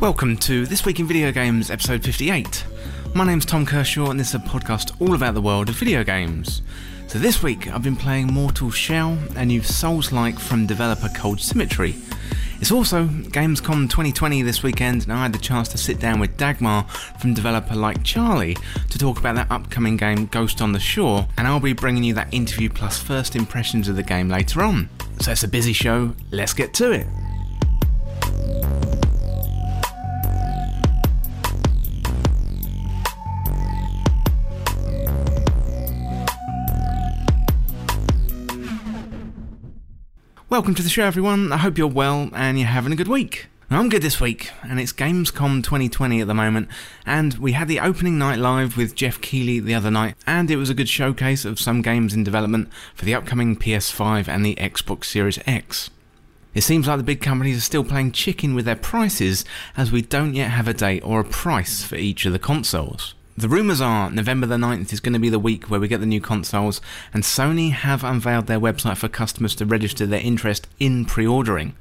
Welcome to This Week in Video Games, episode 58. My name's Tom Kershaw, and this is a podcast all about the world of video games. So, this week I've been playing Mortal Shell, a new Souls like from developer Cold Symmetry. It's also Gamescom 2020 this weekend, and I had the chance to sit down with Dagmar from developer Like Charlie to talk about that upcoming game Ghost on the Shore, and I'll be bringing you that interview plus first impressions of the game later on. So, it's a busy show, let's get to it. Welcome to the show, everyone. I hope you're well and you're having a good week. I'm good this week, and it's Gamescom 2020 at the moment, and we had the opening night live with Geoff Keighley the other night, and it was a good showcase of some games in development for the upcoming PS5 and the Xbox Series X. It seems like the big companies are still playing chicken with their prices, as we don't yet have a date or a price for each of the consoles. The rumours are November the 9th is going to be the week where we get the new consoles, and Sony have unveiled their website for customers to register their interest in pre ordering.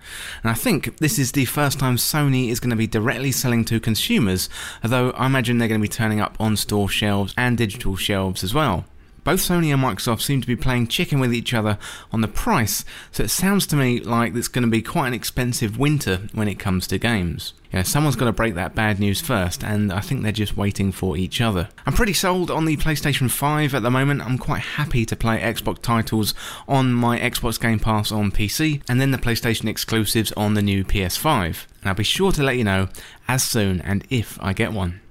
And I think this is the first time Sony is going to be directly selling to consumers, although I imagine they're going to be turning up on store shelves and digital shelves as well. Both Sony and Microsoft seem to be playing chicken with each other on the price, so it sounds to me like it's going to be quite an expensive winter when it comes to games. Know, someone's got to break that bad news first, and I think they're just waiting for each other. I'm pretty sold on the PlayStation 5 at the moment. I'm quite happy to play Xbox titles on my Xbox Game Pass on PC, and then the PlayStation exclusives on the new PS5. And I'll be sure to let you know as soon and if I get one.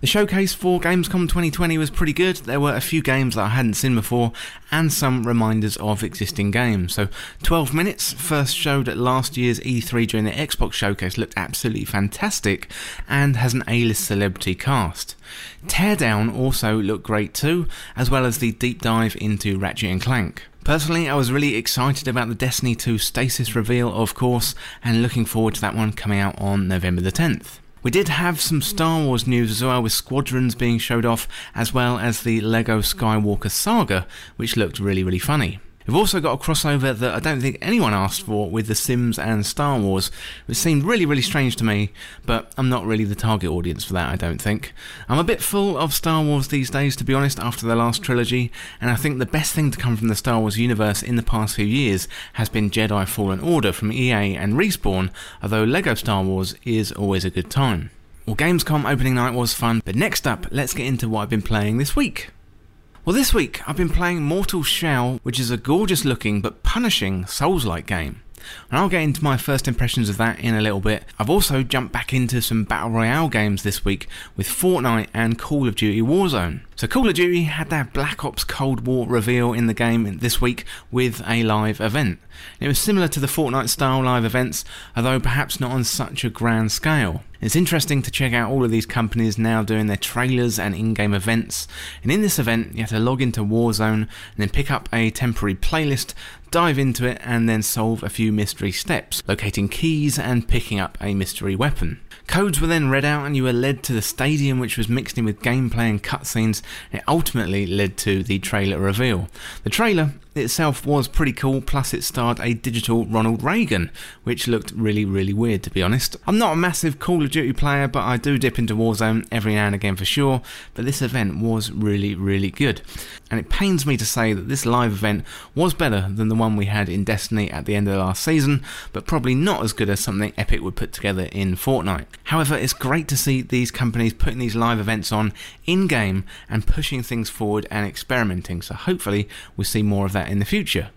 The showcase for Gamescom 2020 was pretty good. There were a few games that I hadn't seen before and some reminders of existing games. So, 12 Minutes, first showed at last year's E3 during the Xbox showcase, looked absolutely fantastic and has an A list celebrity cast. Teardown also looked great too, as well as the deep dive into Ratchet and Clank. Personally, I was really excited about the Destiny 2 Stasis reveal, of course, and looking forward to that one coming out on November the 10th. We did have some Star Wars news as well, with Squadrons being showed off, as well as the LEGO Skywalker Saga, which looked really, really funny. We've also got a crossover that I don't think anyone asked for with The Sims and Star Wars, which seemed really, really strange to me, but I'm not really the target audience for that, I don't think. I'm a bit full of Star Wars these days, to be honest, after the last trilogy, and I think the best thing to come from the Star Wars universe in the past few years has been Jedi Fallen Order from EA and Respawn, although LEGO Star Wars is always a good time. Well, Gamescom opening night was fun, but next up, let's get into what I've been playing this week. Well, this week I've been playing Mortal Shell, which is a gorgeous looking but punishing Souls like game. And I'll get into my first impressions of that in a little bit. I've also jumped back into some Battle Royale games this week with Fortnite and Call of Duty Warzone. So, Call of Duty had their Black Ops Cold War reveal in the game this week with a live event. It was similar to the Fortnite style live events, although perhaps not on such a grand scale. It's interesting to check out all of these companies now doing their trailers and in game events. And in this event, you have to log into Warzone and then pick up a temporary playlist, dive into it, and then solve a few mystery steps, locating keys and picking up a mystery weapon. Codes were then read out, and you were led to the stadium, which was mixed in with gameplay and cutscenes. It ultimately led to the trailer reveal. The trailer itself was pretty cool, plus it starred a digital Ronald Reagan, which looked really, really weird to be honest. I'm not a massive Call of Duty player, but I do dip into Warzone every now and again for sure, but this event was really, really good. And it pains me to say that this live event was better than the one we had in Destiny at the end of last season, but probably not as good as something Epic would put together in Fortnite. However, it's great to see these companies putting these live events on in game and pushing things forward and experimenting, so hopefully we'll see more of that in the future.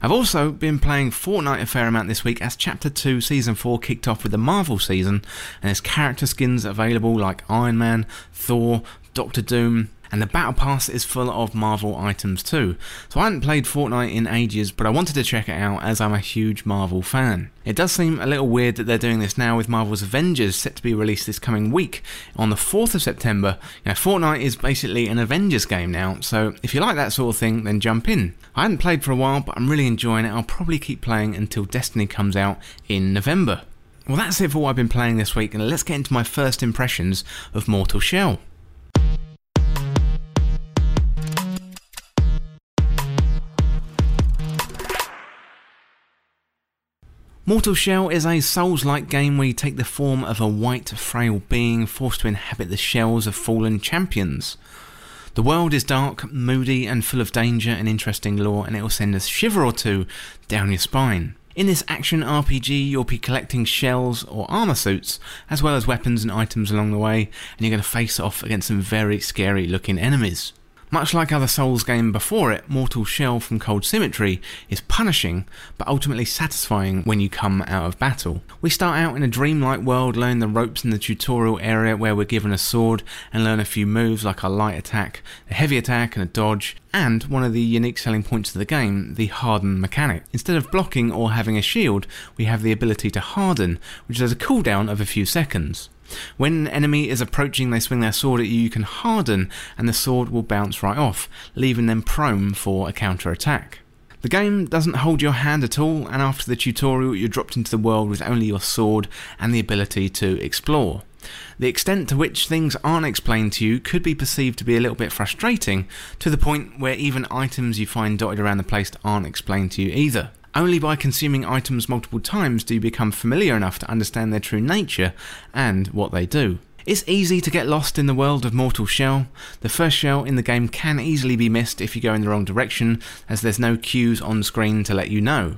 I've also been playing Fortnite a fair amount this week as Chapter 2 Season 4 kicked off with the Marvel season, and there's character skins available like Iron Man, Thor, Doctor Doom, and the Battle Pass is full of Marvel items too. So I hadn't played Fortnite in ages, but I wanted to check it out as I'm a huge Marvel fan. It does seem a little weird that they're doing this now with Marvel's Avengers set to be released this coming week on the 4th of September. Fortnite is basically an Avengers game now, so if you like that sort of thing, then jump in. I hadn't played for a while, but I'm really enjoying it. I'll probably keep playing until Destiny comes out in November. Well, that's it for what I've been playing this week, and let's get into my first impressions of Mortal Shell. Mortal Shell is a Souls like game where you take the form of a white, frail being forced to inhabit the shells of fallen champions. The world is dark, moody, and full of danger and interesting lore, and it will send a shiver or two down your spine. In this action RPG, you'll be collecting shells or armor suits, as well as weapons and items along the way, and you're going to face off against some very scary looking enemies. Much like other Souls game before it, Mortal Shell from Cold Symmetry is punishing, but ultimately satisfying when you come out of battle. We start out in a dreamlike world, learning the ropes in the tutorial area where we're given a sword and learn a few moves like a light attack, a heavy attack, and a dodge, and one of the unique selling points of the game, the harden mechanic. Instead of blocking or having a shield, we have the ability to harden, which has a cooldown of a few seconds. When an enemy is approaching, they swing their sword at you, you can harden, and the sword will bounce right off, leaving them prone for a counter attack. The game doesn't hold your hand at all, and after the tutorial, you're dropped into the world with only your sword and the ability to explore. The extent to which things aren't explained to you could be perceived to be a little bit frustrating, to the point where even items you find dotted around the place aren't explained to you either. Only by consuming items multiple times do you become familiar enough to understand their true nature and what they do. It's easy to get lost in the world of Mortal Shell. The first shell in the game can easily be missed if you go in the wrong direction, as there's no cues on screen to let you know.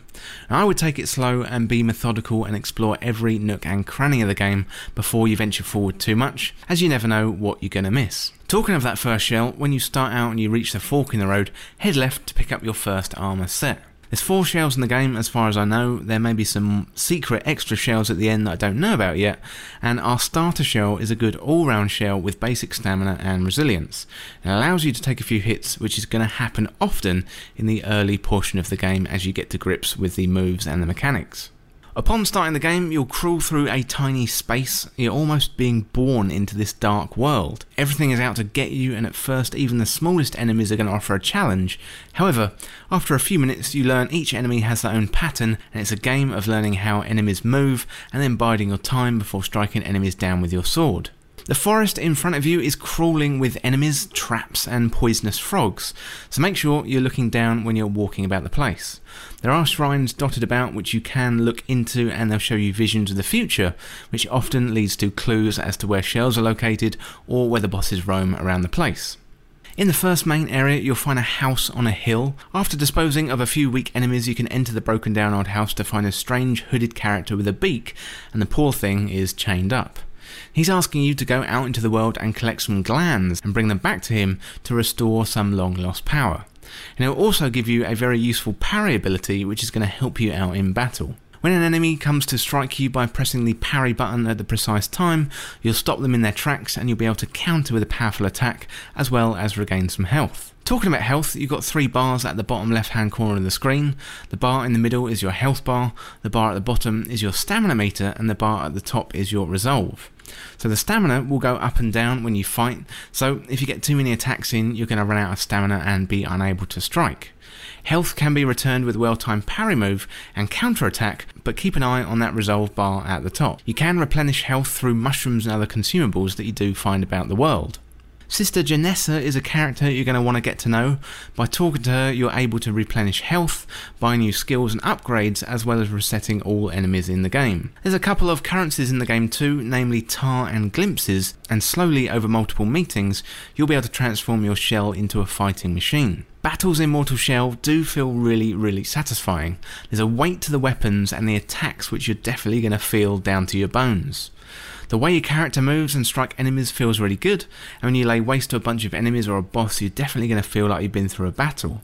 I would take it slow and be methodical and explore every nook and cranny of the game before you venture forward too much, as you never know what you're going to miss. Talking of that first shell, when you start out and you reach the fork in the road, head left to pick up your first armour set. There's four shells in the game, as far as I know. There may be some secret extra shells at the end that I don't know about yet. And our starter shell is a good all round shell with basic stamina and resilience. It allows you to take a few hits, which is going to happen often in the early portion of the game as you get to grips with the moves and the mechanics. Upon starting the game, you'll crawl through a tiny space. You're almost being born into this dark world. Everything is out to get you, and at first, even the smallest enemies are going to offer a challenge. However, after a few minutes, you learn each enemy has their own pattern, and it's a game of learning how enemies move and then biding your time before striking enemies down with your sword. The forest in front of you is crawling with enemies, traps, and poisonous frogs, so make sure you're looking down when you're walking about the place. There are shrines dotted about which you can look into, and they'll show you visions of the future, which often leads to clues as to where shells are located or where the bosses roam around the place. In the first main area, you'll find a house on a hill. After disposing of a few weak enemies, you can enter the broken down old house to find a strange hooded character with a beak, and the poor thing is chained up. He's asking you to go out into the world and collect some glands and bring them back to him to restore some long lost power. And will also give you a very useful parry ability which is going to help you out in battle. When an enemy comes to strike you by pressing the parry button at the precise time, you'll stop them in their tracks and you'll be able to counter with a powerful attack as well as regain some health. Talking about health, you've got three bars at the bottom left hand corner of the screen. The bar in the middle is your health bar, the bar at the bottom is your stamina meter, and the bar at the top is your resolve. So the stamina will go up and down when you fight, so if you get too many attacks in, you're going to run out of stamina and be unable to strike. Health can be returned with well-timed parry move and counter-attack, but keep an eye on that resolve bar at the top. You can replenish health through mushrooms and other consumables that you do find about the world. Sister Genessa is a character you're going to want to get to know. By talking to her, you're able to replenish health, buy new skills and upgrades, as well as resetting all enemies in the game. There's a couple of currencies in the game too, namely tar and glimpses, and slowly over multiple meetings, you'll be able to transform your shell into a fighting machine. Battles in Mortal Shell do feel really, really satisfying. There's a weight to the weapons and the attacks which you're definitely going to feel down to your bones. The way your character moves and strike enemies feels really good, and when you lay waste to a bunch of enemies or a boss, you're definitely going to feel like you've been through a battle.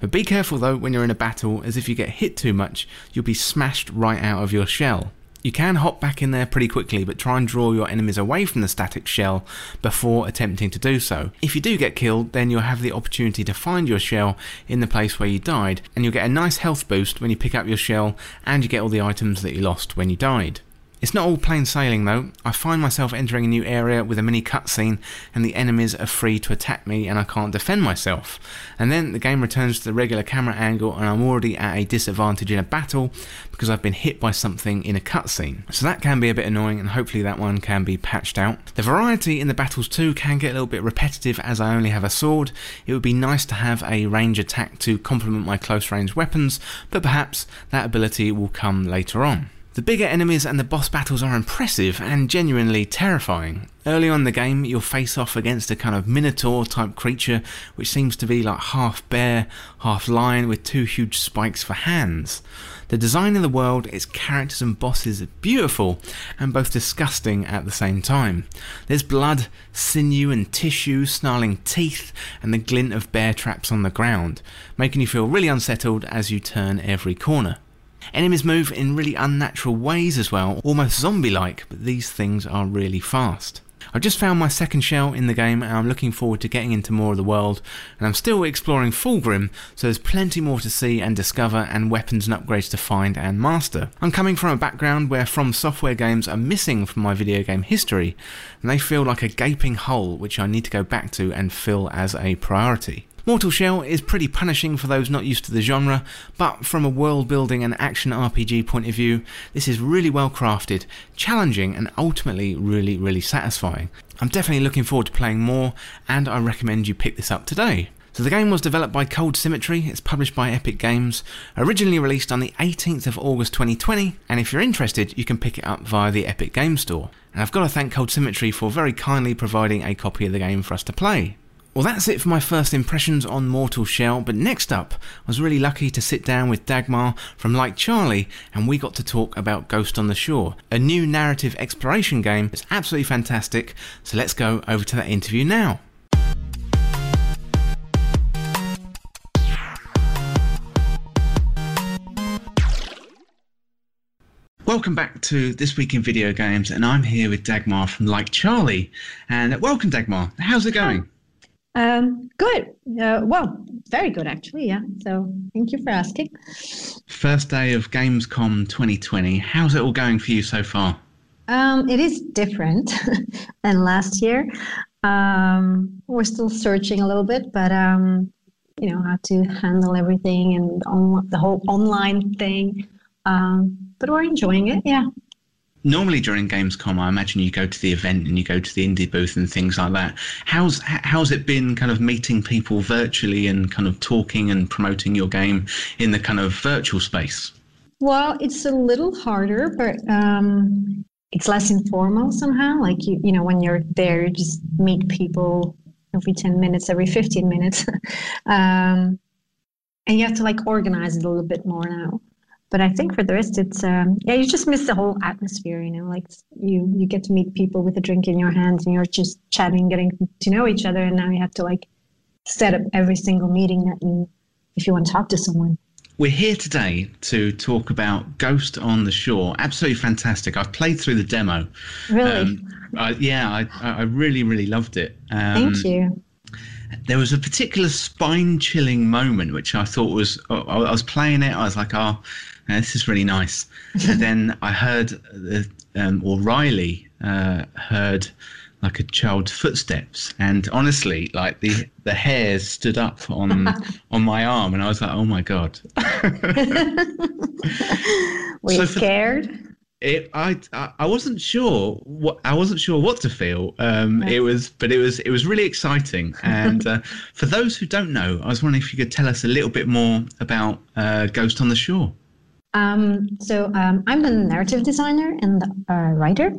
But be careful though when you're in a battle, as if you get hit too much, you'll be smashed right out of your shell. You can hop back in there pretty quickly, but try and draw your enemies away from the static shell before attempting to do so. If you do get killed, then you'll have the opportunity to find your shell in the place where you died, and you'll get a nice health boost when you pick up your shell and you get all the items that you lost when you died. It's not all plain sailing though. I find myself entering a new area with a mini cutscene and the enemies are free to attack me and I can't defend myself. And then the game returns to the regular camera angle and I'm already at a disadvantage in a battle because I've been hit by something in a cutscene. So that can be a bit annoying and hopefully that one can be patched out. The variety in the battles too can get a little bit repetitive as I only have a sword. It would be nice to have a range attack to complement my close range weapons, but perhaps that ability will come later on. The bigger enemies and the boss battles are impressive and genuinely terrifying. Early on in the game, you'll face off against a kind of minotaur type creature, which seems to be like half bear, half lion, with two huge spikes for hands. The design of the world, its characters and bosses are beautiful and both disgusting at the same time. There's blood, sinew and tissue, snarling teeth, and the glint of bear traps on the ground, making you feel really unsettled as you turn every corner. Enemies move in really unnatural ways as well, almost zombie like, but these things are really fast. I've just found my second shell in the game and I'm looking forward to getting into more of the world and I'm still exploring Fallgrim so there's plenty more to see and discover and weapons and upgrades to find and master. I'm coming from a background where From Software games are missing from my video game history and they feel like a gaping hole which I need to go back to and fill as a priority. Mortal Shell is pretty punishing for those not used to the genre, but from a world building and action RPG point of view, this is really well crafted, challenging, and ultimately really, really satisfying. I'm definitely looking forward to playing more, and I recommend you pick this up today. So the game was developed by Cold Symmetry, it's published by Epic Games, originally released on the 18th of August 2020, and if you're interested, you can pick it up via the Epic Game Store. And I've got to thank Cold Symmetry for very kindly providing a copy of the game for us to play. Well, that's it for my first impressions on Mortal Shell, but next up, I was really lucky to sit down with Dagmar from Like Charlie, and we got to talk about Ghost on the Shore, a new narrative exploration game that's absolutely fantastic. So let's go over to that interview now. Welcome back to This Week in Video Games, and I'm here with Dagmar from Like Charlie. And uh, welcome, Dagmar. How's it going? Um, good. Uh, well, very good actually. Yeah. So thank you for asking. First day of Gamescom 2020. How's it all going for you so far? Um, it is different than last year. Um, we're still searching a little bit, but um, you know how to handle everything and on, the whole online thing. Um, but we're enjoying it. Yeah normally during Gamescom, I imagine you go to the event and you go to the indie booth and things like that. How's how's it been, kind of meeting people virtually and kind of talking and promoting your game in the kind of virtual space? Well, it's a little harder, but um, it's less informal somehow. Like you, you know, when you're there, you just meet people every ten minutes, every fifteen minutes, um, and you have to like organize it a little bit more now but I think for the rest, it's um, yeah, you just miss the whole atmosphere. You know, like you you get to meet people with a drink in your hands, and you're just chatting, getting to know each other, and now you have to like set up every single meeting that you if you want to talk to someone. We're here today to talk about Ghost on the Shore. Absolutely fantastic. I've played through the demo. Really? Um, I, yeah, I, I really, really loved it. Um, Thank you there was a particular spine chilling moment which I thought was I was playing it I was like oh this is really nice. and then I heard, uh, um, or Riley uh, heard like a child's footsteps, and honestly, like the the hairs stood up on on my arm, and I was like, oh my god. Were so you scared? It, I, I wasn't sure what I wasn't sure what to feel. Um, It was, but it was, it was really exciting. And uh, for those who don't know, I was wondering if you could tell us a little bit more about uh, Ghost on the Shore. Um, so um, I'm the narrative designer and uh, writer,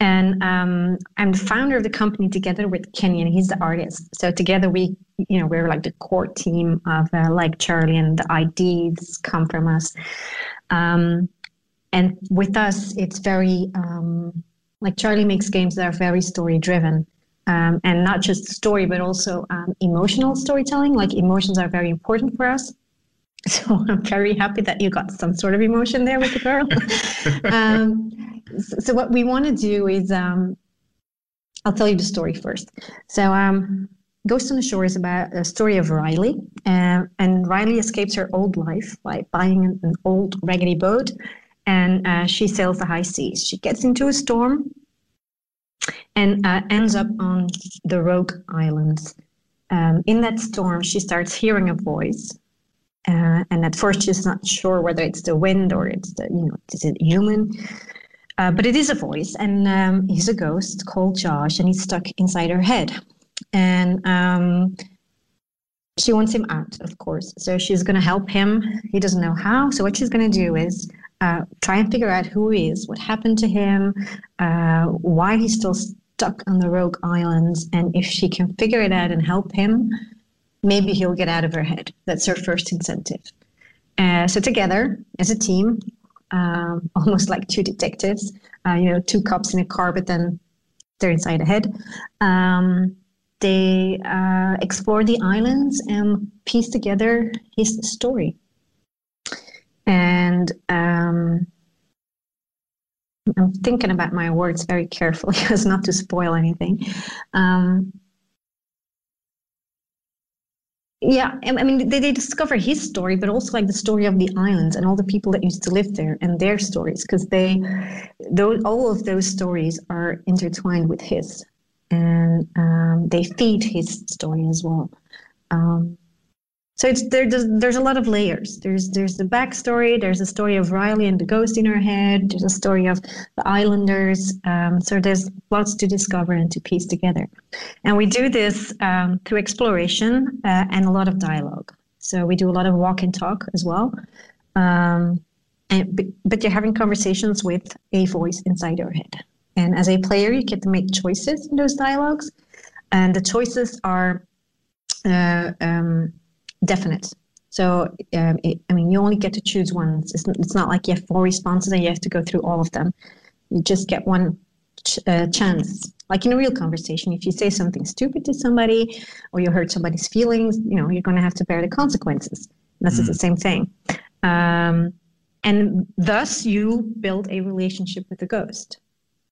and um, I'm the founder of the company together with Kenny, and he's the artist. So together we, you know, we're like the core team of uh, like Charlie, and the ideas come from us. Um, and with us, it's very um, like Charlie makes games that are very story driven. Um, and not just story, but also emotional storytelling. Like emotions are very important for us. So I'm very happy that you got some sort of emotion there with the girl. um, so, what we want to do is, um, I'll tell you the story first. So um, Ghost on the Shore is about a story of Riley, uh, and Riley escapes her old life by buying an, an old raggedy boat and uh, she sails the high seas. She gets into a storm and uh, ends up on the Rogue Islands. Um, in that storm, she starts hearing a voice. Uh, and at first, she's not sure whether it's the wind or it's the, you know, is it human? Uh, but it is a voice, and um, he's a ghost called Josh, and he's stuck inside her head. And um, she wants him out, of course. So she's going to help him. He doesn't know how. So what she's going to do is uh, try and figure out who he is, what happened to him, uh, why he's still stuck on the rogue islands, and if she can figure it out and help him, maybe he'll get out of her head. That's her first incentive. Uh, so together as a team, um, almost like two detectives, uh, you know, two cops in a car, but then they're inside a head. Um, they uh, explore the islands and piece together his story. And um, I'm thinking about my words very carefully as not to spoil anything. Um, yeah, I mean, they, they discover his story, but also like the story of the islands and all the people that used to live there and their stories, because they, those, all of those stories are intertwined with his, and um, they feed his story as well. Um, so it's there. There's, there's a lot of layers. There's there's the backstory. There's a story of Riley and the ghost in her head. There's a story of the Islanders. Um, so there's lots to discover and to piece together. And we do this um, through exploration uh, and a lot of dialogue. So we do a lot of walk and talk as well. Um, and but, but you're having conversations with a voice inside your head. And as a player, you get to make choices in those dialogues, and the choices are. Uh, um, definite. So, um, it, I mean, you only get to choose once. It's, it's not like you have four responses and you have to go through all of them. You just get one ch- uh, chance. Like in a real conversation, if you say something stupid to somebody or you hurt somebody's feelings, you know, you're going to have to bear the consequences. And this mm. is the same thing. Um, and thus, you build a relationship with the ghost.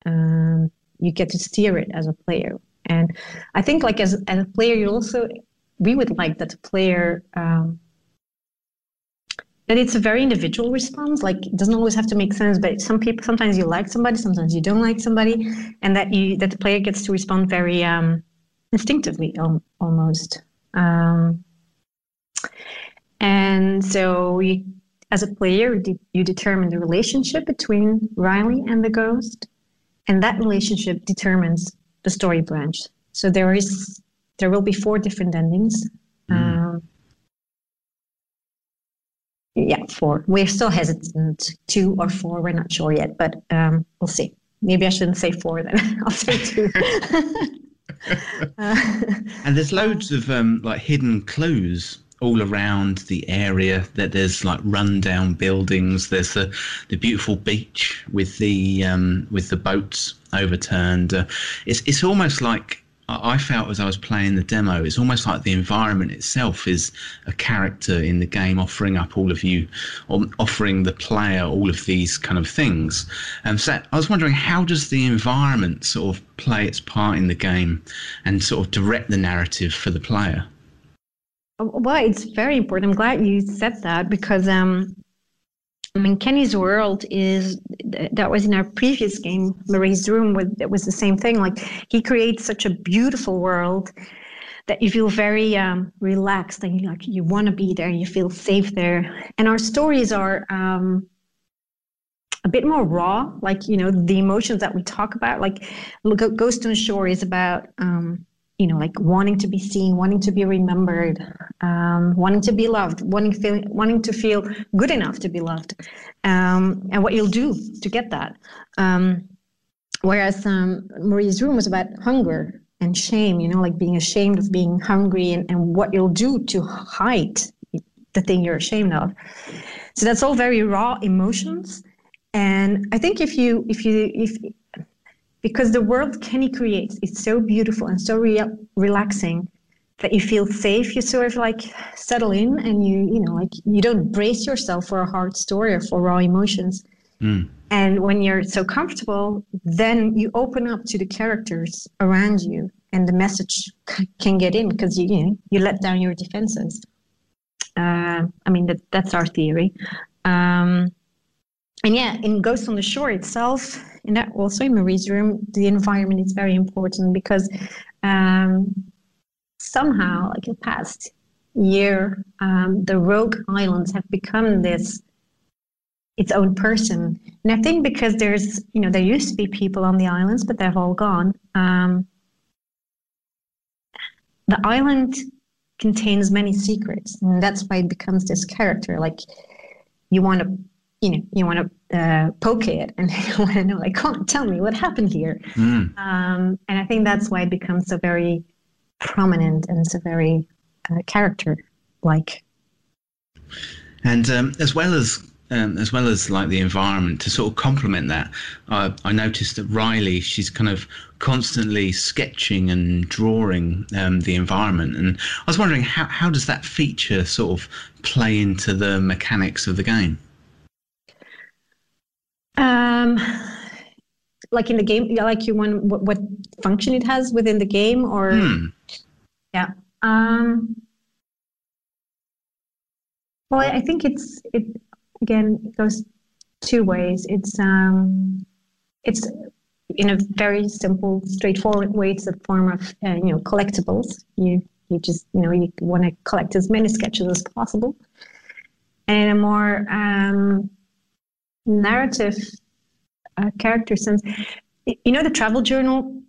Um, you get to steer it as a player. And I think, like as, as a player, you also we would like that the player um, that it's a very individual response like it doesn't always have to make sense but some people sometimes you like somebody sometimes you don't like somebody and that you that the player gets to respond very um, instinctively almost. Um, and so you, as a player you determine the relationship between riley and the ghost and that relationship determines the story branch. So there is there will be four different endings. Mm. Um, yeah, four. We're still hesitant. Two or four, we're not sure yet, but um, we'll see. Maybe I shouldn't say four then. I'll say two. uh, and there's loads of um, like hidden clues all around the area that there's like rundown buildings there's the the beautiful beach with the um, with the boats overturned uh, it's it's almost like I felt as I was playing the demo, it's almost like the environment itself is a character in the game, offering up all of you, offering the player all of these kind of things. And so I was wondering, how does the environment sort of play its part in the game and sort of direct the narrative for the player? Well, it's very important. I'm glad you said that because um, I mean, Kenny's world is that was in our previous game, Marie's Room. With it was the same thing. Like he creates such a beautiful world that you feel very um, relaxed and you like you want to be there. You feel safe there. And our stories are um, a bit more raw. Like you know, the emotions that we talk about. Like Ghost on Shore is about um, you know, like wanting to be seen, wanting to be remembered, um, wanting to be loved, wanting feel, wanting to feel good enough to be loved, um, and what you'll do to get that. Um, whereas um, Marie's room was about hunger and shame, you know, like being ashamed of being hungry and, and what you'll do to hide the thing you're ashamed of. So that's all very raw emotions. And I think if you if you if because the world Kenny creates is so beautiful and so re- relaxing that you feel safe. You sort of like settle in and you, you know, like you don't brace yourself for a hard story or for raw emotions. Mm. And when you're so comfortable, then you open up to the characters around you and the message c- can get in because you, you, know, you let down your defenses. Uh, I mean, that, that's our theory. Um, and yeah, in Ghost on the Shore itself, in that also in Marie's room, the environment is very important because um, somehow, like in the past year, um, the rogue islands have become this its own person. And I think because there's, you know, there used to be people on the islands, but they've all gone. Um, the island contains many secrets, and that's why it becomes this character. Like you want to, you know, you want to uh, poke it, and you want to know, like, come on, tell me what happened here. Mm. Um, and I think that's why it becomes so very prominent and so very uh, character like. And um, as well as um, as well as like the environment to sort of complement that uh, i noticed that riley she's kind of constantly sketching and drawing um, the environment and i was wondering how, how does that feature sort of play into the mechanics of the game um like in the game like you want what, what function it has within the game or hmm. yeah um well i think it's it again, it goes two ways. It's um, it's in a very simple, straightforward way. It's a form of uh, you know collectibles. You you just you know you want to collect as many sketches as possible, and a more um, narrative uh, character sense. You know the travel journal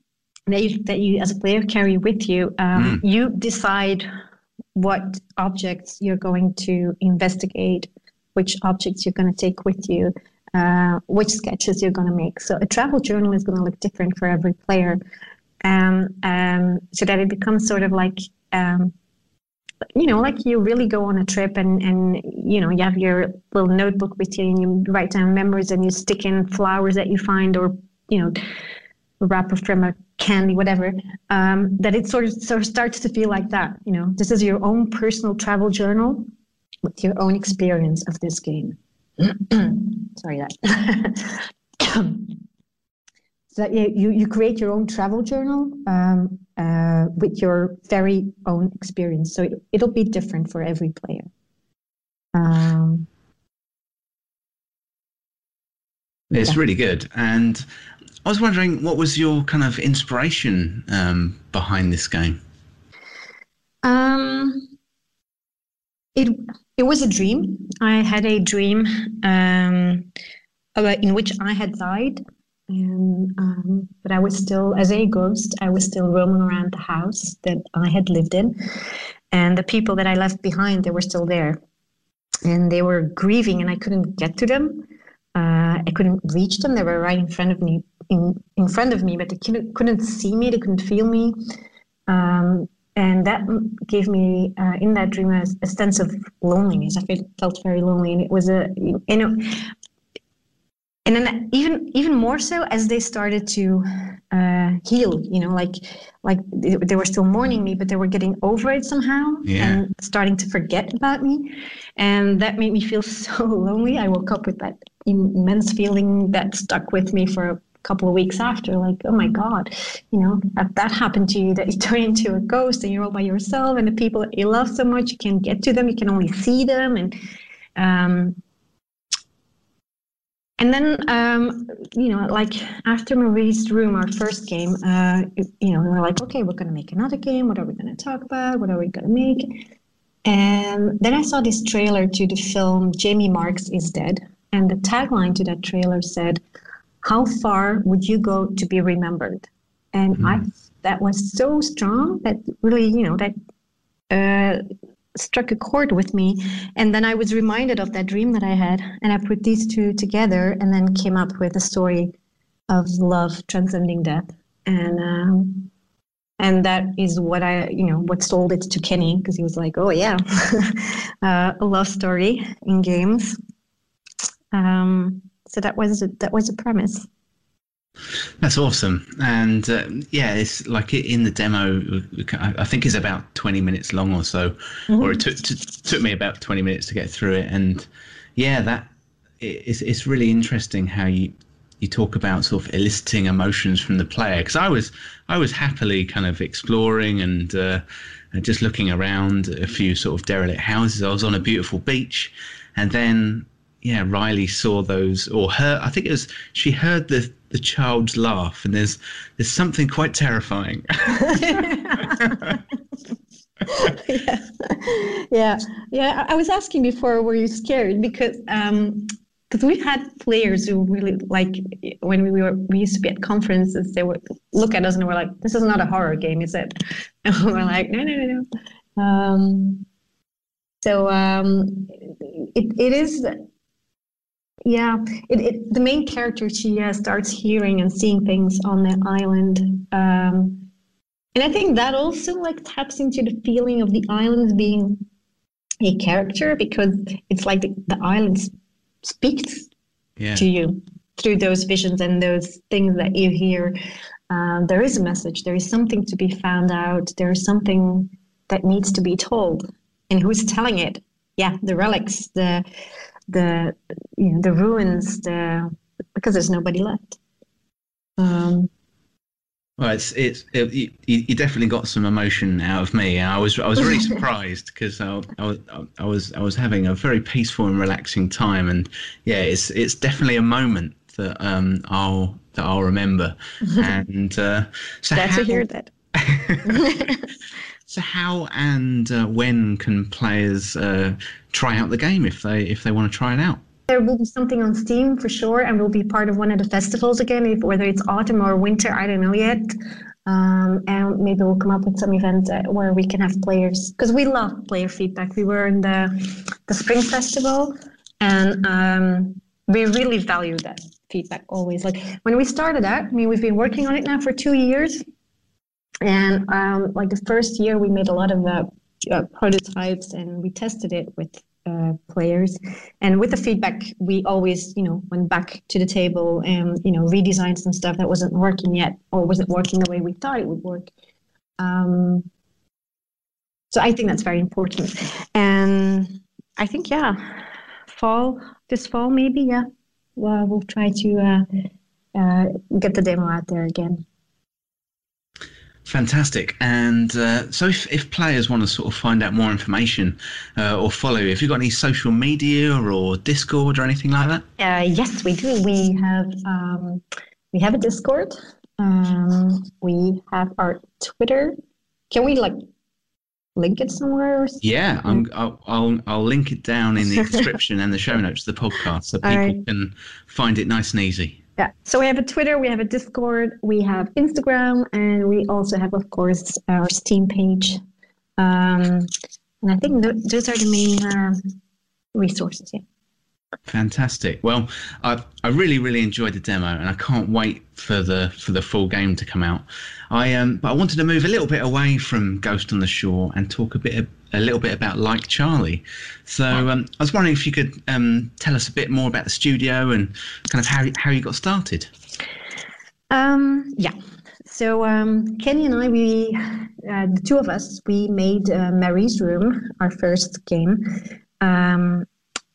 that you that you as a player carry with you. Um, mm. You decide what objects you're going to investigate which objects you're going to take with you, uh, which sketches you're going to make. So a travel journal is going to look different for every player, um, um, so that it becomes sort of like. You know, like you really go on a trip and, and, you know, you have your little notebook with you and you write down memories and you stick in flowers that you find or, you know, wrapper from a candy, whatever, um, that it sort of sort of starts to feel like that. You know, this is your own personal travel journal with your own experience of this game. Sorry, that. so that you, you create your own travel journal um, uh, with your very own experience. So it, it'll be different for every player. Um, it's yeah. really good. And I was wondering, what was your kind of inspiration um, behind this game? Um, it it was a dream. I had a dream um, about, in which I had died, and um, but I was still, as a ghost, I was still roaming around the house that I had lived in, and the people that I left behind, they were still there, and they were grieving, and I couldn't get to them. Uh, I couldn't reach them. They were right in front of me, in in front of me, but they couldn't, couldn't see me. They couldn't feel me. Um, and that gave me uh, in that dream a, a, sense of loneliness. I felt very lonely, and it was a you know, and then even even more so as they started to uh, heal. You know, like like they, were still mourning me, but they were getting over it somehow yeah. and starting to forget about me, and that made me feel so lonely. I woke up with that immense feeling that stuck with me for a couple of weeks after, like, oh my God, you know, that, that happened to you, that you turn into a ghost and you're all by yourself and the people that you love so much, you can't get to them, you can only see them. And, um, and then, um, you know, like after Marie's Room, our first game, uh, you know, we were like, okay, we're going to make another game. What are we going to talk about? What are we going to make? And then I saw this trailer to the film Jamie Marks is Dead. And the tagline to that trailer said, how far would you go to be remembered? And mm. I that was so strong that really, you know, that uh, struck a chord with me. And then I was reminded of that dream that I had, and I put these two together, and then came up with a story of love transcending death. And um, and that is what I, you know, what sold it to Kenny because he was like, "Oh yeah, uh, a love story in games." Um, so that was that was a premise. That's awesome, and uh, yeah, it's like in the demo. I think it's about twenty minutes long or so, mm-hmm. or it took t- took me about twenty minutes to get through it. And yeah, that it's it's really interesting how you you talk about sort of eliciting emotions from the player because I was I was happily kind of exploring and uh, just looking around a few sort of derelict houses. I was on a beautiful beach, and then yeah, Riley saw those, or her. I think it was she heard the the child's laugh, and there's there's something quite terrifying. yeah. yeah, yeah. I was asking before, were you scared? Because um, because we had players who really like when we were we used to be at conferences, they would look at us and we're like, "This is not a horror game, is it?" And we're like, "No, no, no, no." Um, so um, it it is. Yeah, it, it, the main character she uh, starts hearing and seeing things on the island. Um, and I think that also like taps into the feeling of the island being a character because it's like the, the island speaks yeah. to you through those visions and those things that you hear. Um, there is a message. There is something to be found out. There is something that needs to be told. And who's telling it? Yeah, the relics, the the you know, the ruins, the because there's nobody left. Um, well, it's it's it, you, you, definitely got some emotion out of me. I was I was really surprised because I, I, was I was I was having a very peaceful and relaxing time, and yeah, it's it's definitely a moment that um I'll that I'll remember. And uh, so glad how, to hear that. so how and uh, when can players uh, try out the game if they if they want to try it out? There will be something on Steam for sure, and we'll be part of one of the festivals again, if, whether it's autumn or winter, I don't know yet. Um, and maybe we'll come up with some event uh, where we can have players because we love player feedback. We were in the the spring festival, and um, we really value that feedback always. Like when we started out, I mean, we've been working on it now for two years, and um, like the first year, we made a lot of uh, uh, prototypes and we tested it with uh, players. And with the feedback, we always, you know, went back to the table and, you know, redesigned some stuff that wasn't working yet or wasn't working the way we thought it would work. Um, so I think that's very important. And I think, yeah, fall, this fall, maybe, yeah, well, we'll try to uh, uh, get the demo out there again. Fantastic. And uh, so, if, if players want to sort of find out more information uh, or follow if you, have you got any social media or Discord or anything like that? Uh, yes, we do. We have um, we have a Discord. Um, we have our Twitter. Can we like link it somewhere? yeah, i will I'll I'll link it down in the description and the show notes of the podcast so people right. can find it nice and easy. Yeah. So we have a Twitter, we have a Discord, we have Instagram, and we also have, of course, our Steam page. Um, and I think th- those are the main uh, resources. Yeah. Fantastic. Well, I I really really enjoyed the demo, and I can't wait for the for the full game to come out. I um, but I wanted to move a little bit away from Ghost on the Shore and talk a bit a little bit about Like Charlie. So um, I was wondering if you could um, tell us a bit more about the studio and kind of how how you got started. Um, yeah. So um, Kenny and I, we uh, the two of us, we made uh, Marie's Room our first game. Um,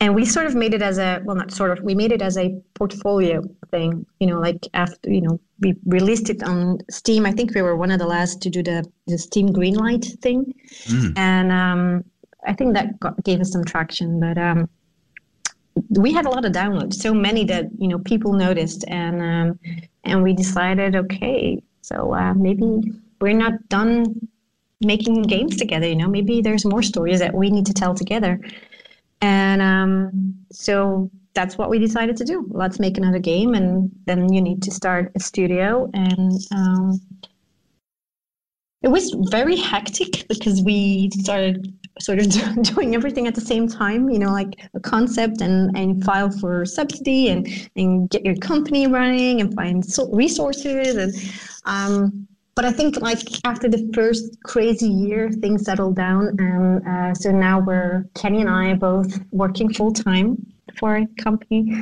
and we sort of made it as a well not sort of we made it as a portfolio thing you know like after you know we released it on steam. I think we were one of the last to do the the steam greenlight thing. Mm. and um, i think that got, gave us some traction but um, we had a lot of downloads so many that you know people noticed. And um, and we decided okay so uh, maybe we're not done making games together you know maybe there's more stories that we need to tell together and um, so that's what we decided to do. Let's make another game, and then you need to start a studio. And um, it was very hectic because we started sort of doing everything at the same time. You know, like a concept and and file for subsidy and and get your company running and find resources and. Um, but I think like after the first crazy year, things settled down, and uh, so now we're Kenny and I both working full time for a company,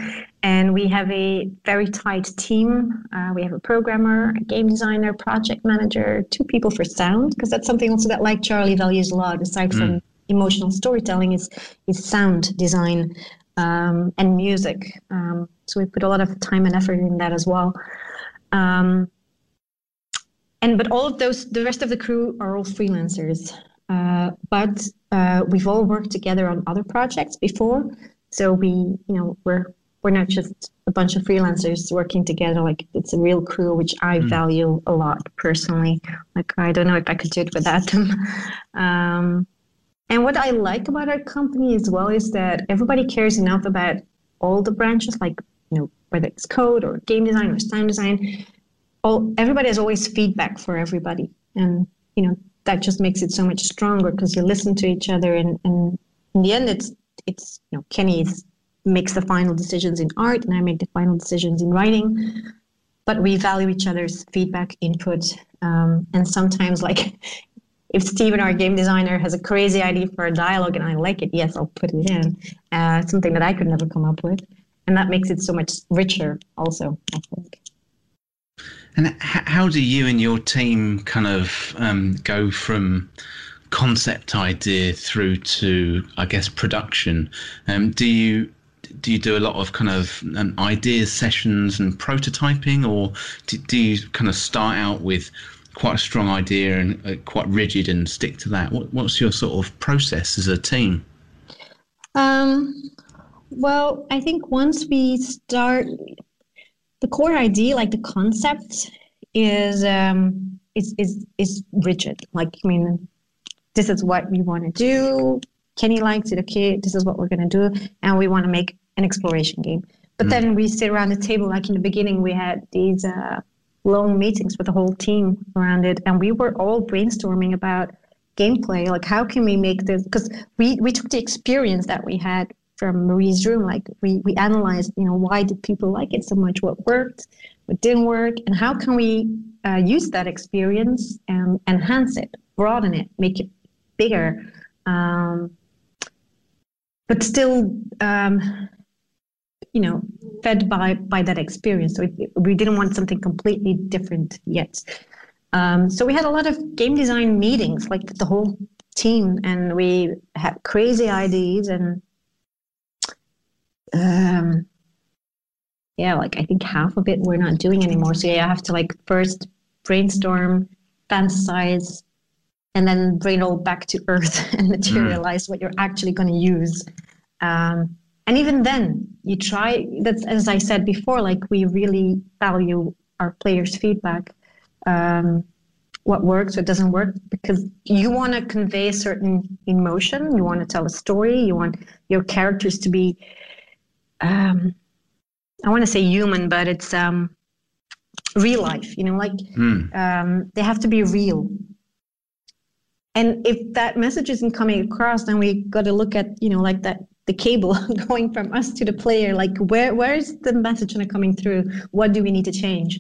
and we have a very tight team. Uh, we have a programmer, a game designer, project manager, two people for sound, because that's something also that like Charlie values a lot. Aside mm. from emotional storytelling, is is sound design um, and music. Um, so we put a lot of time and effort in that as well. Um, and but all of those the rest of the crew are all freelancers uh, but uh, we've all worked together on other projects before So we, you know, we're we're not just a bunch of freelancers working together. Like it's a real crew, which I mm. value a lot personally. Like I don't know if I could do it without them. um, and what I like about our company as well is that everybody cares enough about all the branches, like you know whether it's code or game design or sound design. All everybody has always feedback for everybody, and you know that just makes it so much stronger because you listen to each other, and, and in the end, it's it's you know Kenny's makes the final decisions in art and I make the final decisions in writing. But we value each other's feedback, input, um, and sometimes like if Steven, our game designer, has a crazy idea for a dialogue and I like it, yes, I'll put it in. Uh, something that I could never come up with, and that makes it so much richer. Also, I think. And how do you and your team kind of um, go from concept idea through to, I guess, production? Um, do you do you do a lot of kind of um, ideas sessions and prototyping, or do, do, you kind of start out with quite a strong idea and uh, quite rigid and stick to that? What, what's your sort of process as a team? Um, well, I think once we start, the core idea, like the concept, is um, is is is rigid. Like I mean, this is what we want to do. Kenny likes it. Okay, this is what we're gonna do, and we want to make an exploration game. But mm. then we sit around the table, like in the beginning, we had these uh, long meetings with the whole team around it, and we were all brainstorming about gameplay. Like, how can we make this? Because we we took the experience that we had from Marie's room. Like, we we analyzed, you know, why did people like it so much? What worked? What didn't work? And how can we uh, use that experience and enhance it, broaden it, make it bigger? Um, but still um, you know fed by by that experience so we didn't want something completely different yet um, so we had a lot of game design meetings like the whole team and we had crazy ideas and um, yeah like i think half of it we're not doing anymore so yeah i have to like first brainstorm fantasize and then bring it all back to earth and materialize mm. what you're actually going to use um, and even then you try that's as i said before like we really value our players feedback um, what works what doesn't work because you want to convey a certain emotion you want to tell a story you want your characters to be um, i want to say human but it's um, real life you know like mm. um, they have to be real. And if that message isn't coming across then we got to look at you know like that the cable going from us to the player like where where is the message coming through? What do we need to change?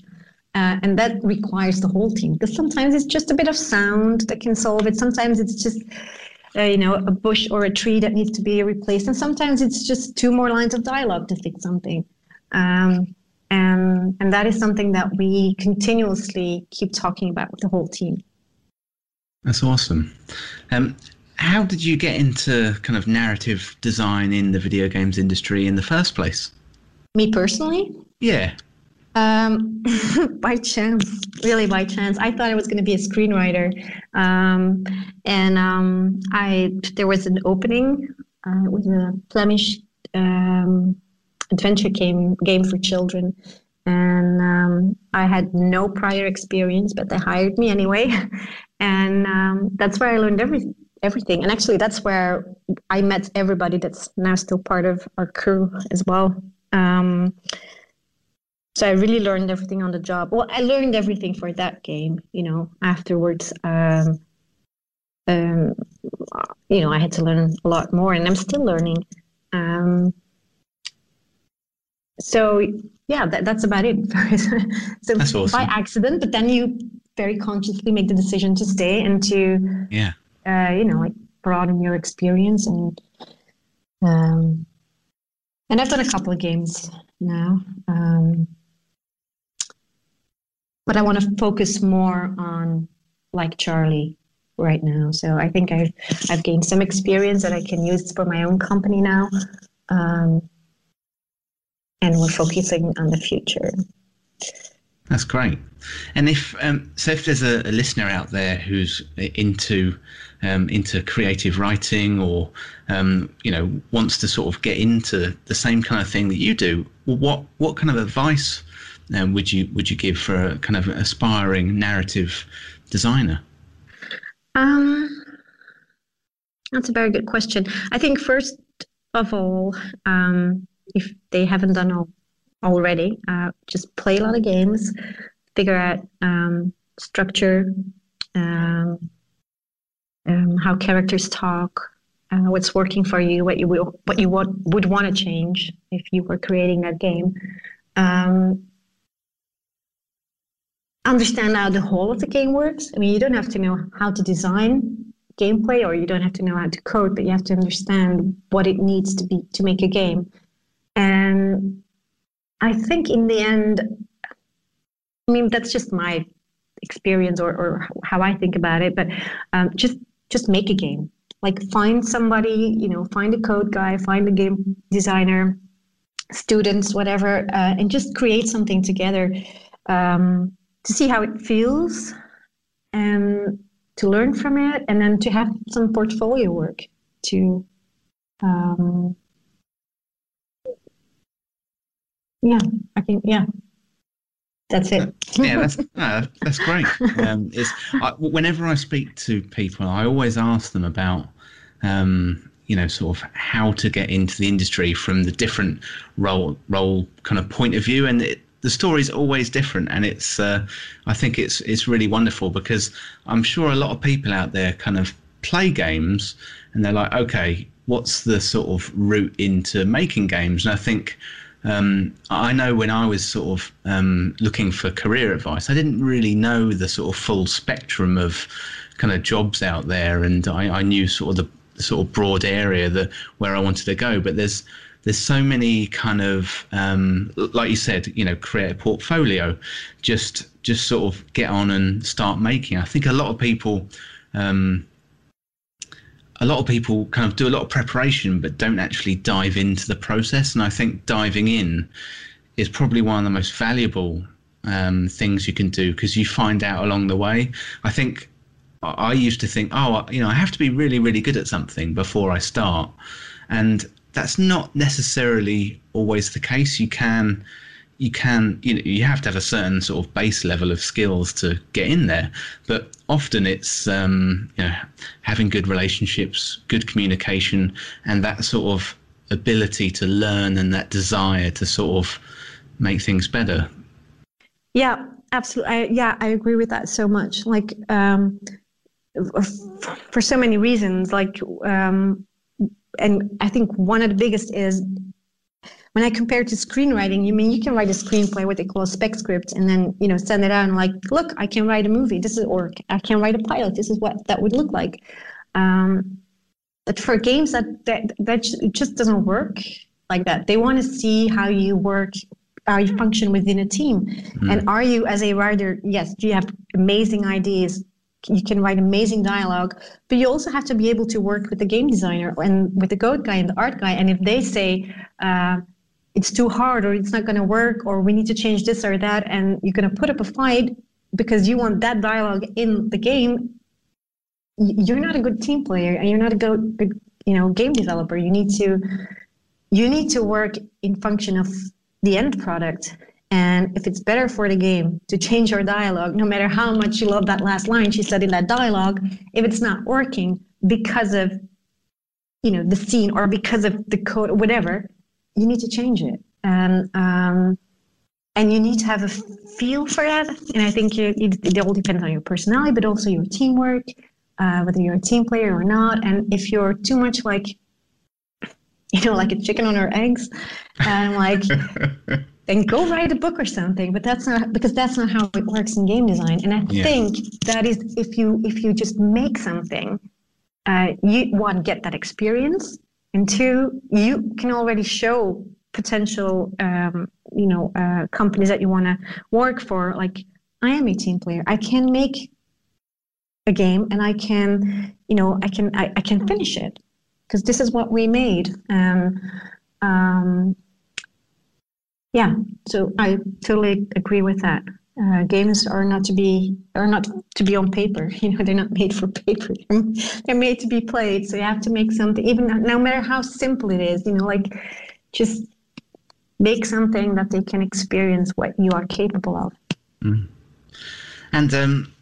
Uh, and that requires the whole team because sometimes it's just a bit of sound that can solve it. Sometimes it's just uh, you know a bush or a tree that needs to be replaced and sometimes it's just two more lines of dialogue to fix something um, and and that is something that we continuously keep talking about with the whole team that's awesome um, how did you get into kind of narrative design in the video games industry in the first place? Me personally? Yeah. Um, by chance, really by chance. I thought I was going to be a screenwriter, um, and um, I there was an opening. Uh, a Flemish um, adventure game game for children, and um, I had no prior experience, but they hired me anyway, and um, that's where I learned everything everything. And actually, that's where I met everybody that's now still part of our crew as well. So I really learned everything on the job. Well, I learned everything for that game. You know, afterwards, um, um, you know, I had to learn a lot more, and I'm still learning. Um, so yeah, that, that's about it. so awesome. by accident, but then you very consciously make the decision to stay and to yeah uh, you know, like broaden your experience and um, and I've done a couple of games now. Um, but I want to focus more on like Charlie right now. So I think I've I've gained some experience that I can use for my own company now. Um, and we're focusing on the future. That's great. And if um, so, if there's a, a, listener out there who's into um, into creative writing or um, you know wants to sort of get into the same kind of thing that you do, what what kind of advice um, would you would you give for a kind of aspiring narrative designer? Um, that's a very good question. I think first of all, um, if they haven't done all already. Uh, just play a lot of games, figure out um, structure, um, um, how characters talk, uh, what's working for you, what you will, what you would, would want to change if you were creating that game. Understand how the whole of the game works. I mean, you don't have to know how to design gameplay or you don't have to know how to code, but you have to understand what it needs to be to make a game. And I think in the end, I mean, that's just my experience or, or how I think about it, but um, just just make a game. Like find somebody, you know, find a code guy, find a game designer, students, whatever, uh, and just create something together um, to see how it feels and to learn from it, and then to have some portfolio work to um, yeah, I think yeah. That's it. yeah, that's that's great. Um, it's I, whenever I speak to people, I always ask them about, um, you know, sort of how to get into the industry from the different role role kind of point of view, and it, the story is always different, and it's uh, I think it's it's really wonderful because I'm sure a lot of people out there kind of play games, and they're like, okay, what's the sort of route into making games? And I think um, I know when I was sort of um, looking for career advice, I didn't really know the sort of full spectrum of kind of jobs out there, and I, I knew sort of the, sort of broad area that where I wanted to go. But there's there's so many kind of um, like you said, you know, create a portfolio, just just sort of get on and start making. I think a lot of people. Um, a lot of people kind of do a lot of preparation but don't actually dive into the process. And I think diving in is probably one of the most valuable um, things you can do because you find out along the way. I think I used to think, oh, you know, I have to be really, really good at something before I start. And that's not necessarily always the case. You can you can you know you have to have a certain sort of base level of skills to get in there but often it's um, you know having good relationships good communication and that sort of ability to learn and that desire to sort of make things better yeah absolutely I, yeah i agree with that so much like um, for so many reasons like um, and i think one of the biggest is when I compare to screenwriting, you mean you can write a screenplay what they call a spec script and then you know send it out and like, look, I can write a movie. This is or I can write a pilot. This is what that would look like. Um, but for games, that that that just doesn't work like that. They want to see how you work, how you function within a team, mm. and are you as a writer? Yes, do you have amazing ideas? You can write amazing dialogue, but you also have to be able to work with the game designer and with the code guy and the art guy. And if they say, uh, it's too hard or it's not going to work or we need to change this or that and you're going to put up a fight because you want that dialogue in the game you're not a good team player and you're not a good, good you know game developer you need to you need to work in function of the end product and if it's better for the game to change your dialogue no matter how much you love that last line she said in that dialogue if it's not working because of you know the scene or because of the code or whatever you need to change it. And um, and you need to have a feel for that. And i think you, it, it all depends on your personality but also your teamwork uh, whether you're a team player or not. And if you're too much like you know like a chicken on her eggs and like then go write a book or something but that's not because that's not how it works in game design and i yeah. think that is if you if you just make something uh, you one get that experience and two, you can already show potential, um, you know, uh, companies that you want to work for. Like, I am a team player. I can make a game, and I can, you know, I can, I, I can finish it because this is what we made. Um, um, yeah, so I totally agree with that. uh, games are not to be are not to be on paper. You know, they're not made for paper. they're made to be played. So you have to make something, even no matter how simple it is. You know, like just make something that they can experience what you are capable of. Mm. And um,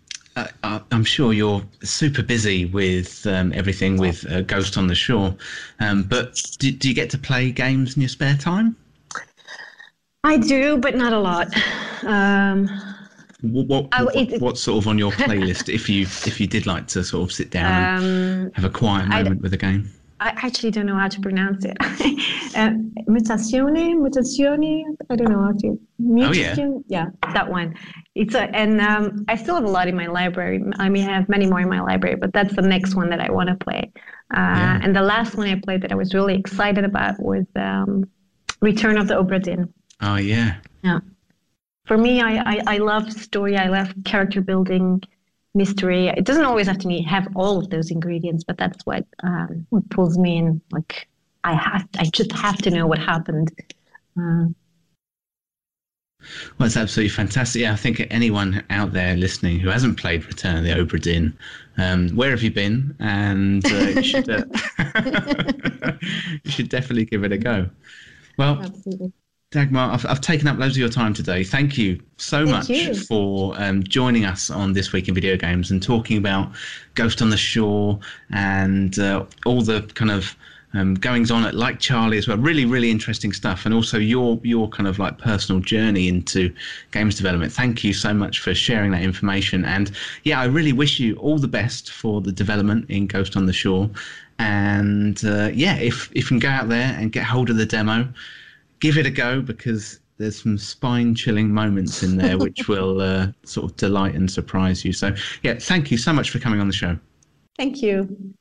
I, am sure you're super busy with um, everything with uh, Ghost on the Shore, um, but do, do, you get to play games in your spare time? I do, but not a lot. Um, what, what, oh, what, what's sort of on your playlist if you if you did like to sort of sit down and um, have a quiet moment with a game? I actually don't know how to pronounce it. uh, mutazione, mutazione. I don't know how to. Mutation, oh yeah, yeah, that one. It's a, and um, I still have a lot in my library. I mean, I have many more in my library, but that's the next one that I want to play. Uh, yeah. And the last one I played that I was really excited about was um, Return of the Obra Dinn. Oh yeah. Yeah. For me, I, I, I love story. I love character building mystery. It doesn't always have to be, have all of those ingredients, but that's what um, what pulls me in. Like I have, I just have to know what happened. Uh, well, it's absolutely fantastic. Yeah, I think anyone out there listening who hasn't played Return of the Obra Dinn, um, where have you been? And uh, you, should, uh, you should definitely give it a go. Well, absolutely. Dagmar, I've, I've, taken up loads of your time today. Thank you so Thank much you. for um, joining us on This Week in Video Games and talking about Ghost on the Shore and uh, all the kind of um, goings on at Like Charlie as well. Really, really interesting stuff. And also your your kind of like personal journey into games development. Thank you so much for sharing that information. And yeah, I really wish you all the best for the development in Ghost on the Shore. And uh, yeah, if, if you can go out there and get hold of the demo, give it a go because there's some spine chilling moments in there which will uh, sort of delight and surprise you. So, yeah, thank you so much for coming on the show. Thank you.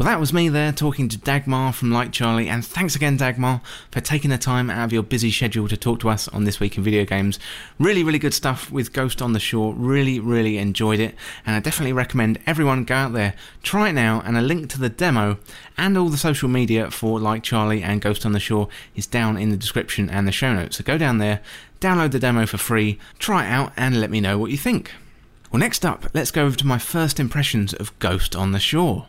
Well, that was me there talking to Dagmar from Like Charlie, and thanks again, Dagmar, for taking the time out of your busy schedule to talk to us on This Week in Video Games. Really, really good stuff with Ghost on the Shore. Really, really enjoyed it, and I definitely recommend everyone go out there, try it now, and a link to the demo and all the social media for Like Charlie and Ghost on the Shore is down in the description and the show notes. So go down there, download the demo for free, try it out, and let me know what you think. Well, next up, let's go over to my first impressions of Ghost on the Shore.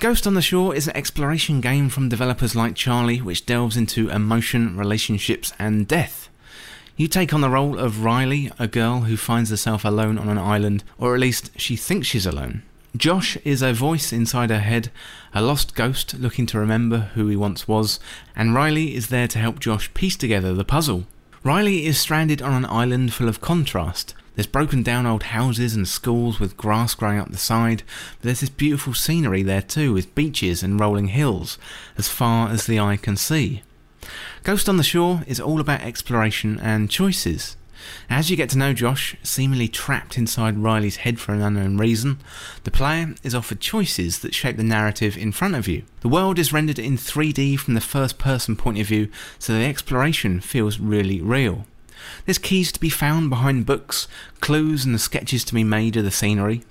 Ghost on the Shore is an exploration game from developers like Charlie, which delves into emotion, relationships, and death. You take on the role of Riley, a girl who finds herself alone on an island, or at least she thinks she's alone. Josh is a voice inside her head, a lost ghost looking to remember who he once was, and Riley is there to help Josh piece together the puzzle. Riley is stranded on an island full of contrast, there's broken down old houses and schools with grass growing up the side, but there's this beautiful scenery there too, with beaches and rolling hills, as far as the eye can see. Ghost on the Shore is all about exploration and choices. As you get to know Josh, seemingly trapped inside Riley's head for an unknown reason, the player is offered choices that shape the narrative in front of you. The world is rendered in 3D from the first person point of view, so the exploration feels really real. There's keys to be found behind books, clues and the sketches to be made of the scenery.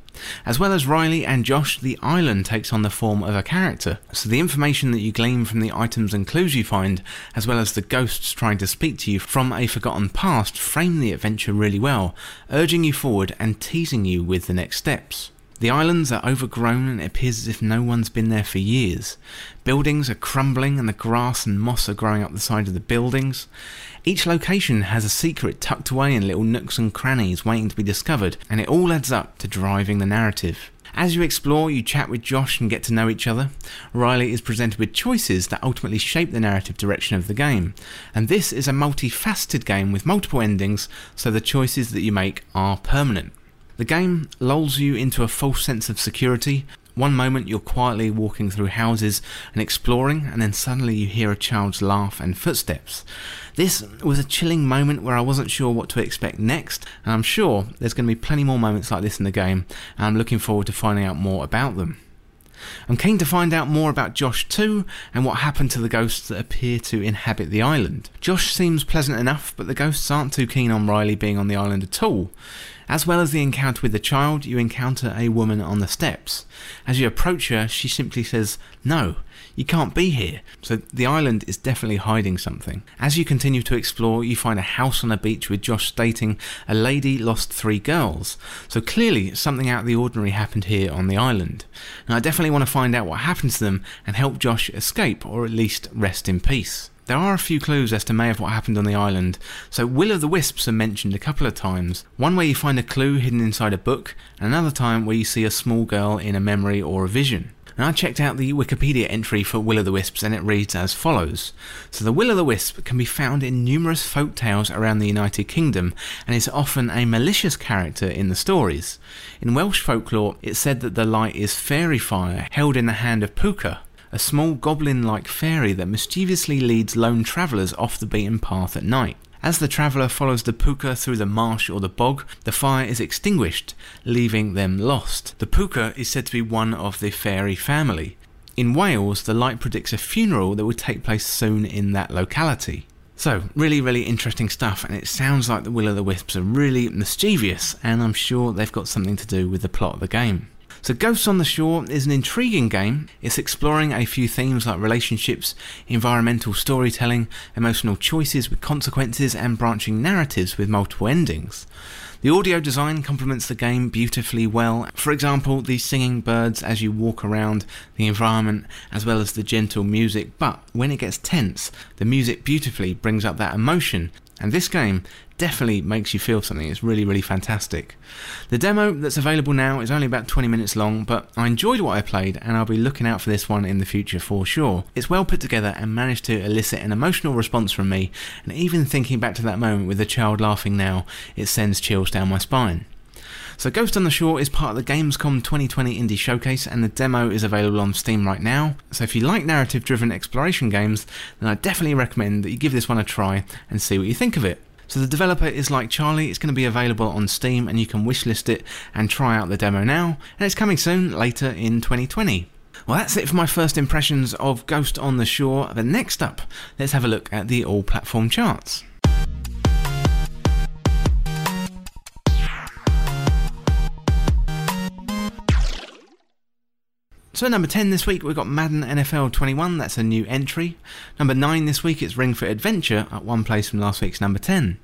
As well as Riley and Josh, the island takes on the form of a character, so the information that you glean from the items and clues you find, as well as the ghosts trying to speak to you from a forgotten past, frame the adventure really well, urging you forward and teasing you with the next steps. The islands are overgrown and it appears as if no one's been there for years. Buildings are crumbling and the grass and moss are growing up the side of the buildings. Each location has a secret tucked away in little nooks and crannies waiting to be discovered, and it all adds up to driving the narrative. As you explore, you chat with Josh and get to know each other. Riley is presented with choices that ultimately shape the narrative direction of the game. And this is a multifaceted game with multiple endings, so the choices that you make are permanent. The game lulls you into a false sense of security. One moment you're quietly walking through houses and exploring, and then suddenly you hear a child's laugh and footsteps. This was a chilling moment where I wasn't sure what to expect next, and I'm sure there's going to be plenty more moments like this in the game, and I'm looking forward to finding out more about them. I'm keen to find out more about Josh too, and what happened to the ghosts that appear to inhabit the island. Josh seems pleasant enough, but the ghosts aren't too keen on Riley being on the island at all. As well as the encounter with the child, you encounter a woman on the steps. As you approach her, she simply says, No, you can't be here. So the island is definitely hiding something. As you continue to explore, you find a house on a beach with Josh stating, A lady lost three girls. So clearly, something out of the ordinary happened here on the island. And I definitely want to find out what happened to them and help Josh escape, or at least rest in peace. There are a few clues as to may of what happened on the island. So Will o' the Wisps are mentioned a couple of times. One where you find a clue hidden inside a book, and another time where you see a small girl in a memory or a vision. And I checked out the Wikipedia entry for Will o' the Wisps and it reads as follows. So the Will o' the Wisp can be found in numerous folk tales around the United Kingdom and is often a malicious character in the stories. In Welsh folklore, it's said that the light is fairy fire held in the hand of Pwca, a small goblin like fairy that mischievously leads lone travellers off the beaten path at night. As the traveller follows the Pwca through the marsh or the bog, the fire is extinguished, leaving them lost. The Pwca is said to be one of the fairy family. In Wales, the light predicts a funeral that will take place soon in that locality. So, really, really interesting stuff, and it sounds like the Will o' the Wisps are really mischievous, and I'm sure they've got something to do with the plot of the game. So, Ghosts on the Shore is an intriguing game. It's exploring a few themes like relationships, environmental storytelling, emotional choices with consequences, and branching narratives with multiple endings. The audio design complements the game beautifully well. For example, the singing birds as you walk around the environment, as well as the gentle music. But when it gets tense, the music beautifully brings up that emotion. And this game definitely makes you feel something. It's really, really fantastic. The demo that's available now is only about 20 minutes long, but I enjoyed what I played and I'll be looking out for this one in the future for sure. It's well put together and managed to elicit an emotional response from me, and even thinking back to that moment with the child laughing now, it sends chills down my spine. So Ghost on the Shore is part of the Gamescom 2020 Indie Showcase and the demo is available on Steam right now. So if you like narrative driven exploration games, then I definitely recommend that you give this one a try and see what you think of it. So the developer is like Charlie, it's going to be available on Steam and you can wishlist it and try out the demo now, and it's coming soon later in 2020. Well, that's it for my first impressions of Ghost on the Shore, but next up, let's have a look at the all platform charts. So number 10 this week we've got Madden NFL 21, that's a new entry. Number 9 this week it's Ring Fit Adventure, at one place from last week's number 10.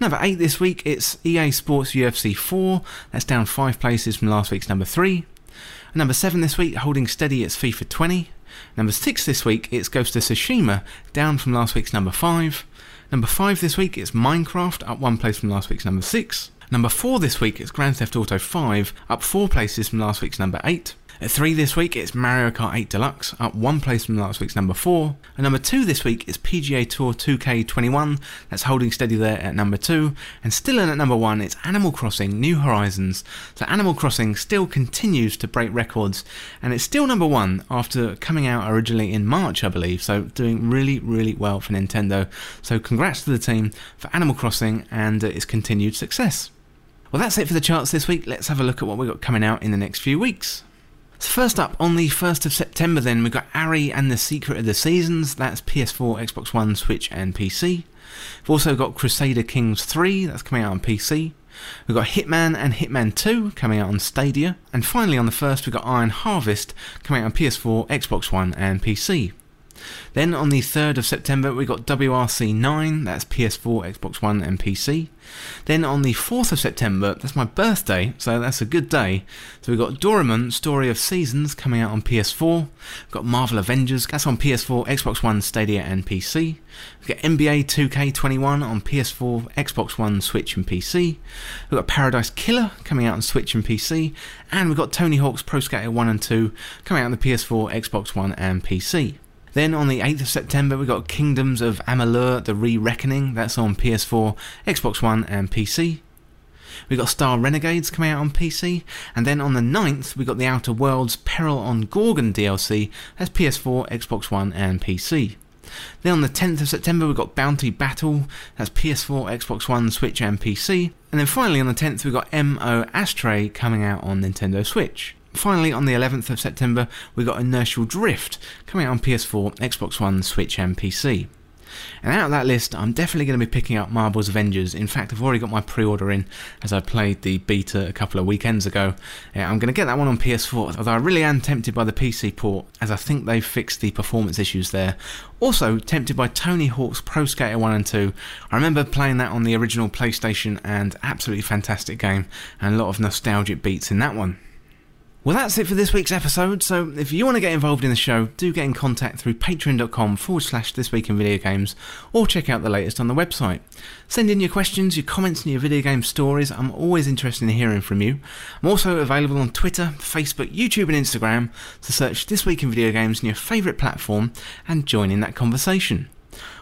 Number 8 this week it's EA Sports UFC 4, that's down 5 places from last week's number 3. And Number 7 this week holding steady it's FIFA 20. Number 6 this week it's Ghost of Tsushima, down from last week's number 5. Number 5 this week it's Minecraft, up one place from last week's number 6. Number 4 this week it's Grand Theft Auto 5, up 4 places from last week's number 8. At 3 this week, it's Mario Kart 8 Deluxe, up one place from last week's number 4. And number 2 this week is PGA Tour 2K21, that's holding steady there at number 2. And still in at number 1, it's Animal Crossing New Horizons. So Animal Crossing still continues to break records, and it's still number 1 after coming out originally in March, I believe. So doing really, really well for Nintendo. So congrats to the team for Animal Crossing and its continued success. Well, that's it for the charts this week. Let's have a look at what we've got coming out in the next few weeks. So first up, on the 1st of September then, we've got Ary and the Secret of the Seasons, that's PS4, Xbox One, Switch and PC. We've also got Crusader Kings 3, that's coming out on PC. We've got Hitman and Hitman 2 coming out on Stadia. And finally on the 1st, we've got Iron Harvest coming out on PS4, Xbox One and PC. Then on the 3rd of September, we got WRC 9, that's PS4, Xbox One, and PC. Then on the 4th of September, that's my birthday, so that's a good day. So we've got Doraemon Story of Seasons coming out on PS4. We've got Marvel Avengers, that's on PS4, Xbox One, Stadia, and PC. We've got NBA 2K21 on PS4, Xbox One, Switch, and PC. We've got Paradise Killer coming out on Switch and PC. And we've got Tony Hawk's Pro Skater 1 and 2 coming out on the PS4, Xbox One, and PC. Then on the 8th of September, we got Kingdoms of Amalur: The Re-Reckoning. That's on PS4, Xbox One, and PC. We got Star Renegades coming out on PC, and then on the 9th we got the Outer Worlds Peril on Gorgon DLC. That's PS4, Xbox One, and PC. Then on the 10th of September we got Bounty Battle. That's PS4, Xbox One, Switch, and PC. And then finally on the 10th we got MO Astray coming out on Nintendo Switch. Finally, on the 11th of September, we got Inertial Drift coming out on PS4, Xbox One, Switch, and PC. And out of that list, I'm definitely going to be picking up Marvel's Avengers. In fact, I've already got my pre order in as I played the beta a couple of weekends ago. Yeah, I'm going to get that one on PS4, although I really am tempted by the PC port as I think they've fixed the performance issues there. Also, tempted by Tony Hawk's Pro Skater 1 and 2. I remember playing that on the original PlayStation and absolutely fantastic game and a lot of nostalgic beats in that one. Well, that's it for this week's episode. So, if you want to get involved in the show, do get in contact through patreon.com forward slash this week in video games or check out the latest on the website. Send in your questions, your comments, and your video game stories. I'm always interested in hearing from you. I'm also available on Twitter, Facebook, YouTube, and Instagram. So, search This Week in Video Games in your favourite platform and join in that conversation.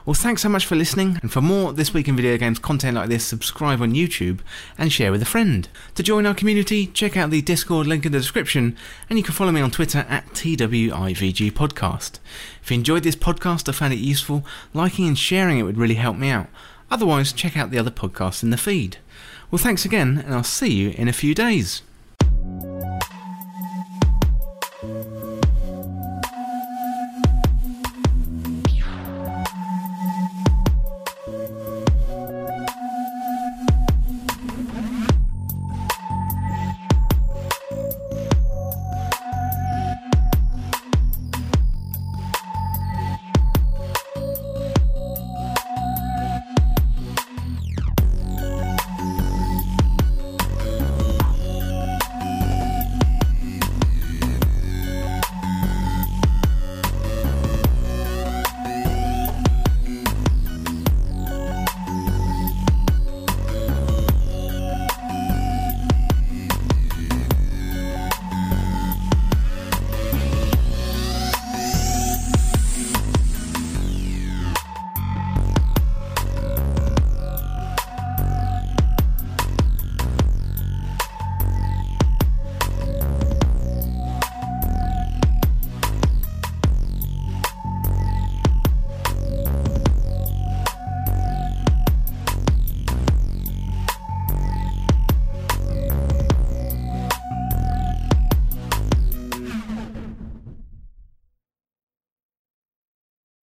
Well, thanks so much for listening, and for more This Week in Video Games content like this, subscribe on YouTube and share with a friend. To join our community, check out the Discord link in the description, and you can follow me on Twitter at TWIVG Podcast. If you enjoyed this podcast or found it useful, liking and sharing it would really help me out. Otherwise, check out the other podcasts in the feed. Well, thanks again, and I'll see you in a few days.